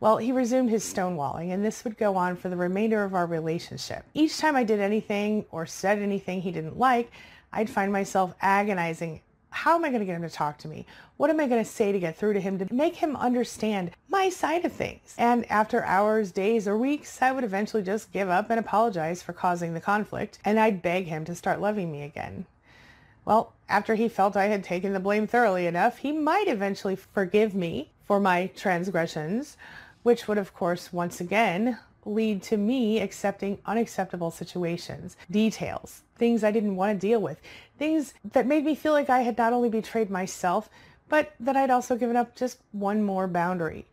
Well, he resumed his stonewalling, and this would go on for the remainder of our relationship. Each time I did anything or said anything he didn't like, I'd find myself agonizing how am I going to get him to talk to me? What am I going to say to get through to him to make him understand my side of things? And after hours, days, or weeks, I would eventually just give up and apologize for causing the conflict, and I'd beg him to start loving me again. Well, after he felt I had taken the blame thoroughly enough, he might eventually forgive me for my transgressions, which would, of course, once again lead to me accepting unacceptable situations, details, things I didn't want to deal with, things that made me feel like I had not only betrayed myself, but that I'd also given up just one more boundary.